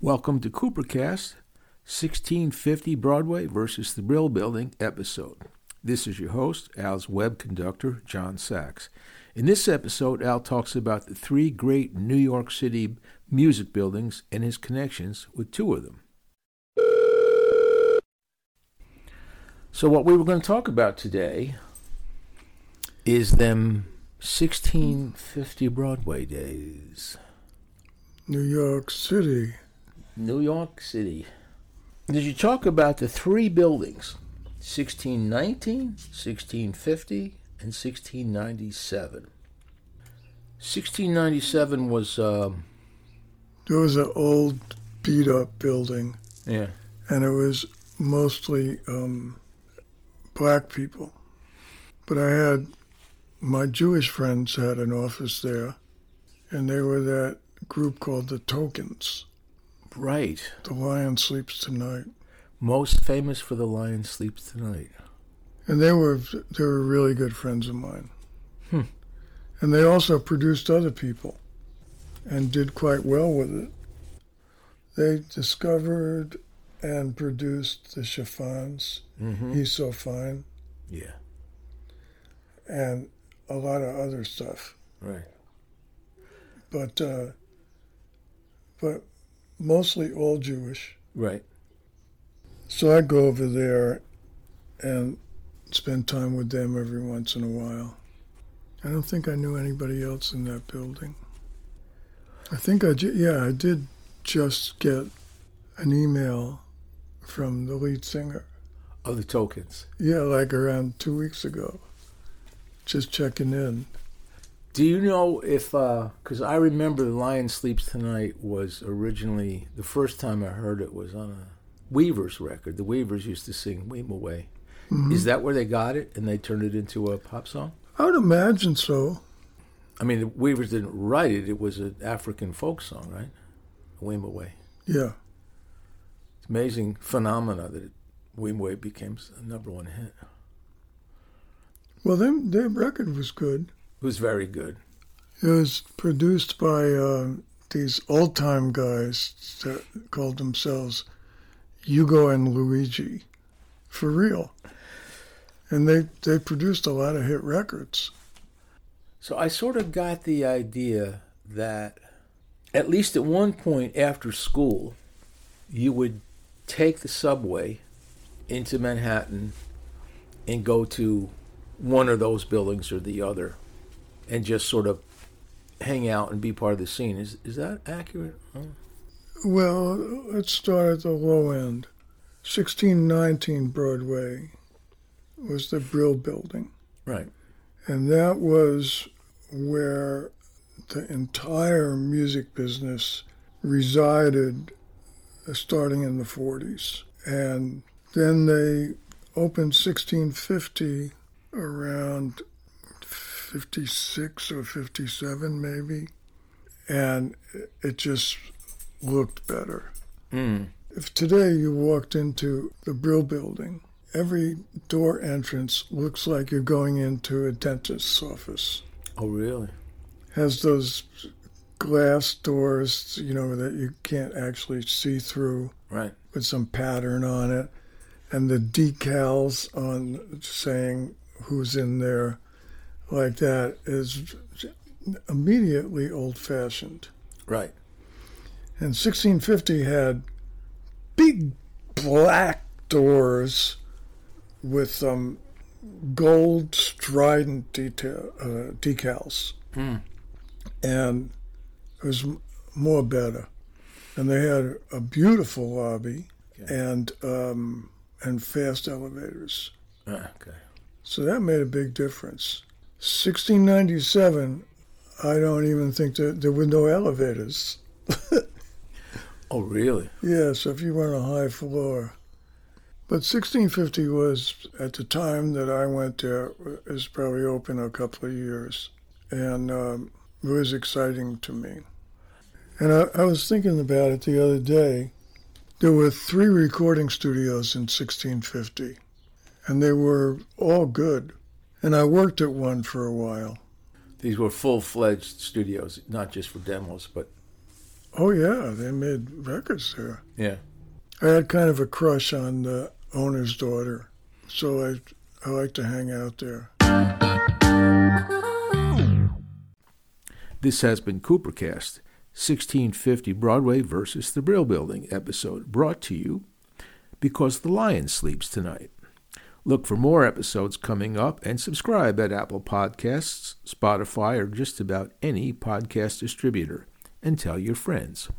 Welcome to Coopercast, 1650 Broadway versus the Brill Building episode. This is your host, Al's web conductor, John Sachs. In this episode, Al talks about the three great New York City music buildings and his connections with two of them. So, what we were going to talk about today is them 1650 Broadway days. New York City. New York City. Did you talk about the three buildings 1619, 1650, and 1697? 1697 was. Um, There was an old beat up building, yeah. and it was mostly um, black people. But I had my Jewish friends had an office there, and they were that group called the Tokens. Right. The Lion Sleeps Tonight, Most famous for The Lion Sleeps Tonight. and they were they were really good friends of mine. Hmm. And they also produced other people, and did quite well with it. They discovered and produced the chiffons. Mm-hmm. He's so fine, Yeah. and a lot of other stuff. Right. But uh, but mostly all Jewish. Right. So I'd go over there and spend time with them every once in a while. I don't think I knew anybody else in that building. I think I, ju- yeah, I did just get an email from the lead singer. Of the tokens. Yeah, like around two weeks ago. Just checking in. Do you know if, because I remember The Lion Sleeps Tonight was originally, the first time I heard it was on a Weavers record. The Weavers used to sing Wimoweh. Mhm. Is that where they got it and they turned it into a pop song? I would imagine so. I mean, the Weavers didn't write it, it was an African folk song, right? Wimoweh. Yeah. It's amazing phenomena that Wimoweh became a number one hit. Well, them, their record was good. It was very good. It was produced by uh, these old time guys that called themselves Hugo and Luigi, for real. And they, they produced a lot of hit records. So I sort of got the idea that at least at one point after school, you would take the subway into Manhattan and go to one of those buildings or the other and just sort of hang out and be part of the scene. Is is that accurate? Well, let's start at the low end. 1619 Broadway was the Brill Building. Right. And that was where the entire music business resided uh, starting in the 40s. And then they opened 1650 around 56 or 57, maybe. And it- just looked better. Mm. If today you walked into the Brill building, every door entrance looks like you're going into a dentist's office. Oh, really? Has those glass doors, you know, that you can't actually see through Right. with some pattern on it, and the decals on saying who's in there, like that, is immediately old fashioned. Right. And 1650 had big black doors with um, gold strident detail, uh, decals, Mm. and it was more better. And they had a beautiful lobby Okay. and um, and fast elevators. Ah, okay. So that made a big difference. 1697, I don't even think that there were no elevators. Oh, really? Yeah, so if you were on a high floor. But 1650 was, at the time that I went there, it was probably open a couple of years. And um, it was exciting to me. And I, I was thinking about it the other day. There were three recording studios in 1650, and they were all good. And I worked at one for a while. These were full fledged studios, not just for demos, but Oh yeah, they made records there. Yeah. I had kind of a crush on the owner's daughter, so I I like to hang out there. This has been Coopercast, 1650 Broadway versus the Brill Building episode, brought to you because the lion sleeps tonight. Look for more episodes coming up and subscribe at Apple Podcasts, Spotify, or just about any podcast distributor. And tell your friends.